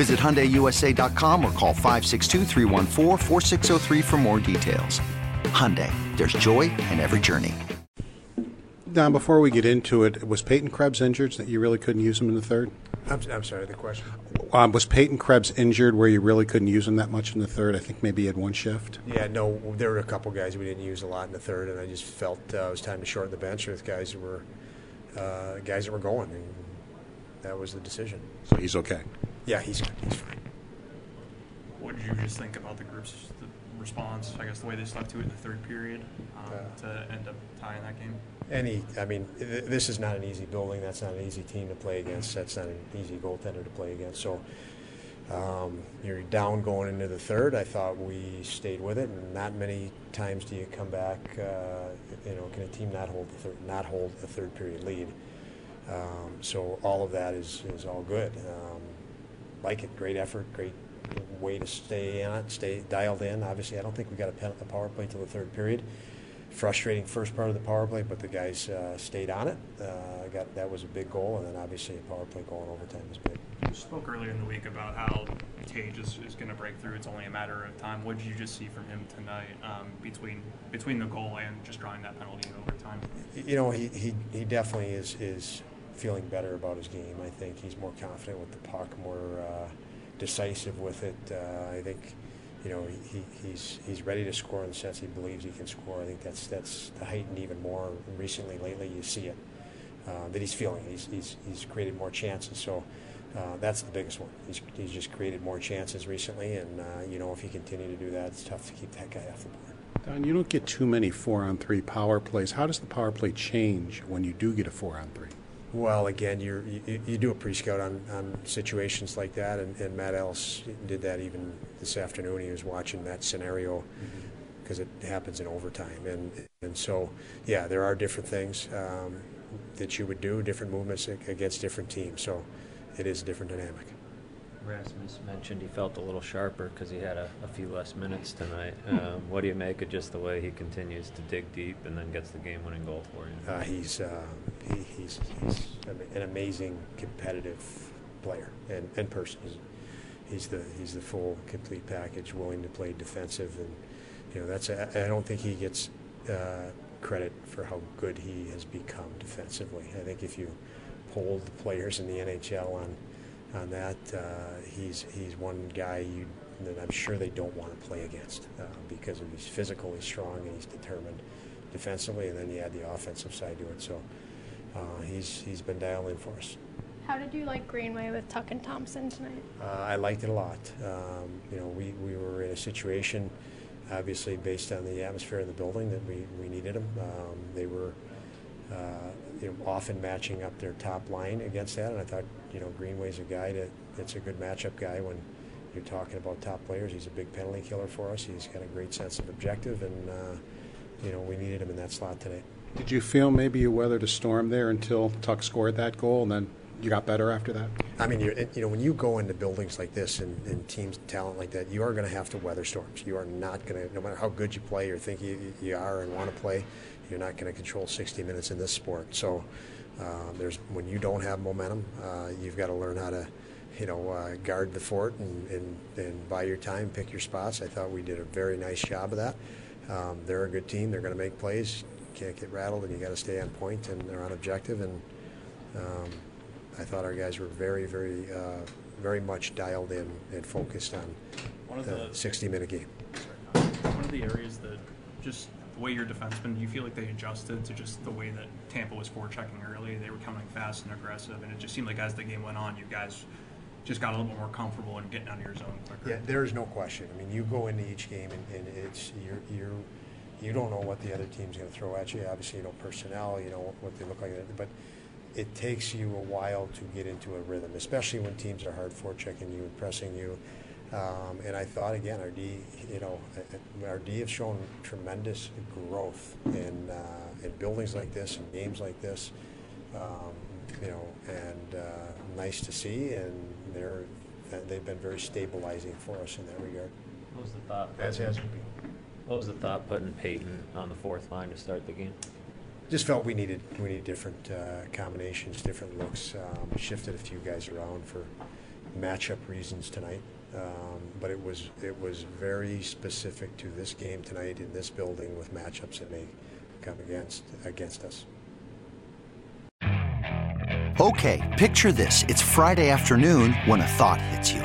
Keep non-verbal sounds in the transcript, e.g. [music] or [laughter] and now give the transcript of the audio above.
Visit HyundaiUSA.com or call 562 for more details. Hyundai, there's joy in every journey. Don, before we get into it, was Peyton Krebs injured that you really couldn't use him in the third? I'm, I'm sorry, the question? Um, was Peyton Krebs injured where you really couldn't use him that much in the third? I think maybe he had one shift. Yeah, no, there were a couple guys we didn't use a lot in the third, and I just felt uh, it was time to shorten the bench with guys that were uh, guys that were going, and that was the decision. So he's okay. Yeah, he's good. He's fine. What did you just think about the group's the response? I guess the way they stuck to it in the third period um, to end up tying that game. Any, I mean, th- this is not an easy building. That's not an easy team to play against. That's not an easy goaltender to play against. So um, you're down going into the third. I thought we stayed with it, and not many times do you come back. Uh, you know, can a team not hold the third, not hold the third period lead? Um, so all of that is is all good. Um, like it, great effort, great way to stay on it, stay dialed in. Obviously, I don't think we got a, pen, a power play till the third period. Frustrating first part of the power play, but the guys uh, stayed on it. Uh, got that was a big goal, and then obviously a power play goal in overtime was big. You spoke earlier in the week about how Tage is, is going to break through. It's only a matter of time. What did you just see from him tonight um, between between the goal and just drawing that penalty in overtime? You know, he, he, he definitely is is feeling better about his game. I think he's more confident with the puck, more uh, decisive with it. Uh, I think, you know, he, he's he's ready to score in the sense he believes he can score. I think that's that's heightened even more recently. Lately, you see it uh, that he's feeling. He's, he's he's created more chances. So. Uh, that's the biggest one. He's, he's just created more chances recently, and uh, you know if he continue to do that, it's tough to keep that guy off the board. Don, you don't get too many four on three power plays. How does the power play change when you do get a four on three? Well, again, you're, you you do a pre-scout on, on situations like that, and, and Matt Ellis did that even this afternoon. He was watching that scenario because it happens in overtime, and and so yeah, there are different things um, that you would do, different movements against different teams. So it is a different dynamic. Rasmus mentioned he felt a little sharper because he had a, a, few less minutes tonight. [laughs] Um, what do you make of just the way he continues to dig deep and then gets the game-winning goal for you? Uh, he's, uh, he, he's, he's an amazing competitive player and, and person. He's, he's the he's the full complete package, willing to play defensive, and you know that's a, I don't think he gets uh, credit for how good he has become defensively. I think if you polled the players in the NHL on on that. Uh, he's he's one guy you, that I'm sure they don't want to play against uh, because he's physically strong and he's determined defensively, and then you add the offensive side to it. So uh, he's he's been dialing for us. How did you like Greenway with Tuch and Thompson tonight? Uh, I liked it a lot. Um, you know, we, we were in a situation, obviously based on the atmosphere in the building, that we, we needed them. Um, they were uh, you know, often matching up their top line against that. And I thought, you know, Greenway's a guy that, that's a good matchup guy when you're talking about top players. He's a big penalty killer for us. He's got a great sense of objective, and uh, you know, we needed him in that slot today. Did you feel maybe you weathered a storm there until Tuch scored that goal, and then you got better after that? I mean, you know, when you go into buildings like this and, and teams talent like that, you are going to have to weather storms. You are not going to, no matter how good you play or think you, you are and want to play, you're not going to control 60 minutes in this sport. So uh, there's when you don't have momentum, uh, you've got to learn how to, you know, uh, guard the fort and, and, and buy your time, pick your spots. I thought we did a very nice job of that. Um, they're a good team. They're going to make plays. Can't get rattled, and you got to stay on point, and they're on objective. And um, I thought our guys were very, very, uh, very much dialed in and focused on One of the the 60 minute game. One of the areas that just the way your defensemen, do you feel like they adjusted to just the way that Tampa was forechecking early? They were coming fast and aggressive, and it just seemed like as the game went on, you guys just got a little bit more comfortable and getting out of your zone quicker. Yeah, there's no question. I mean, you go into each game and, and it's you're you're you don't know what the other team's going to throw at you. Obviously, you know personnel, you know what they look like, but it takes you a while to get into a rhythm, especially when teams are hard forechecking you and pressing you. Um, and I thought again, our D, you know, uh, our D have shown tremendous growth in uh, in buildings like this and games like this. Um, you know, and uh, nice to see, and they're they've been very stabilizing for us in that regard. What was the thought? As has been. What was the thought putting Peyton on the fourth line to start the game? Just felt we needed we needed different uh, combinations, different looks. Um, shifted a few guys around for matchup reasons tonight, um, but it was it was very specific to this game tonight in this building with matchups that may come against against us. Okay, picture this. It's Friday afternoon when a thought hits you.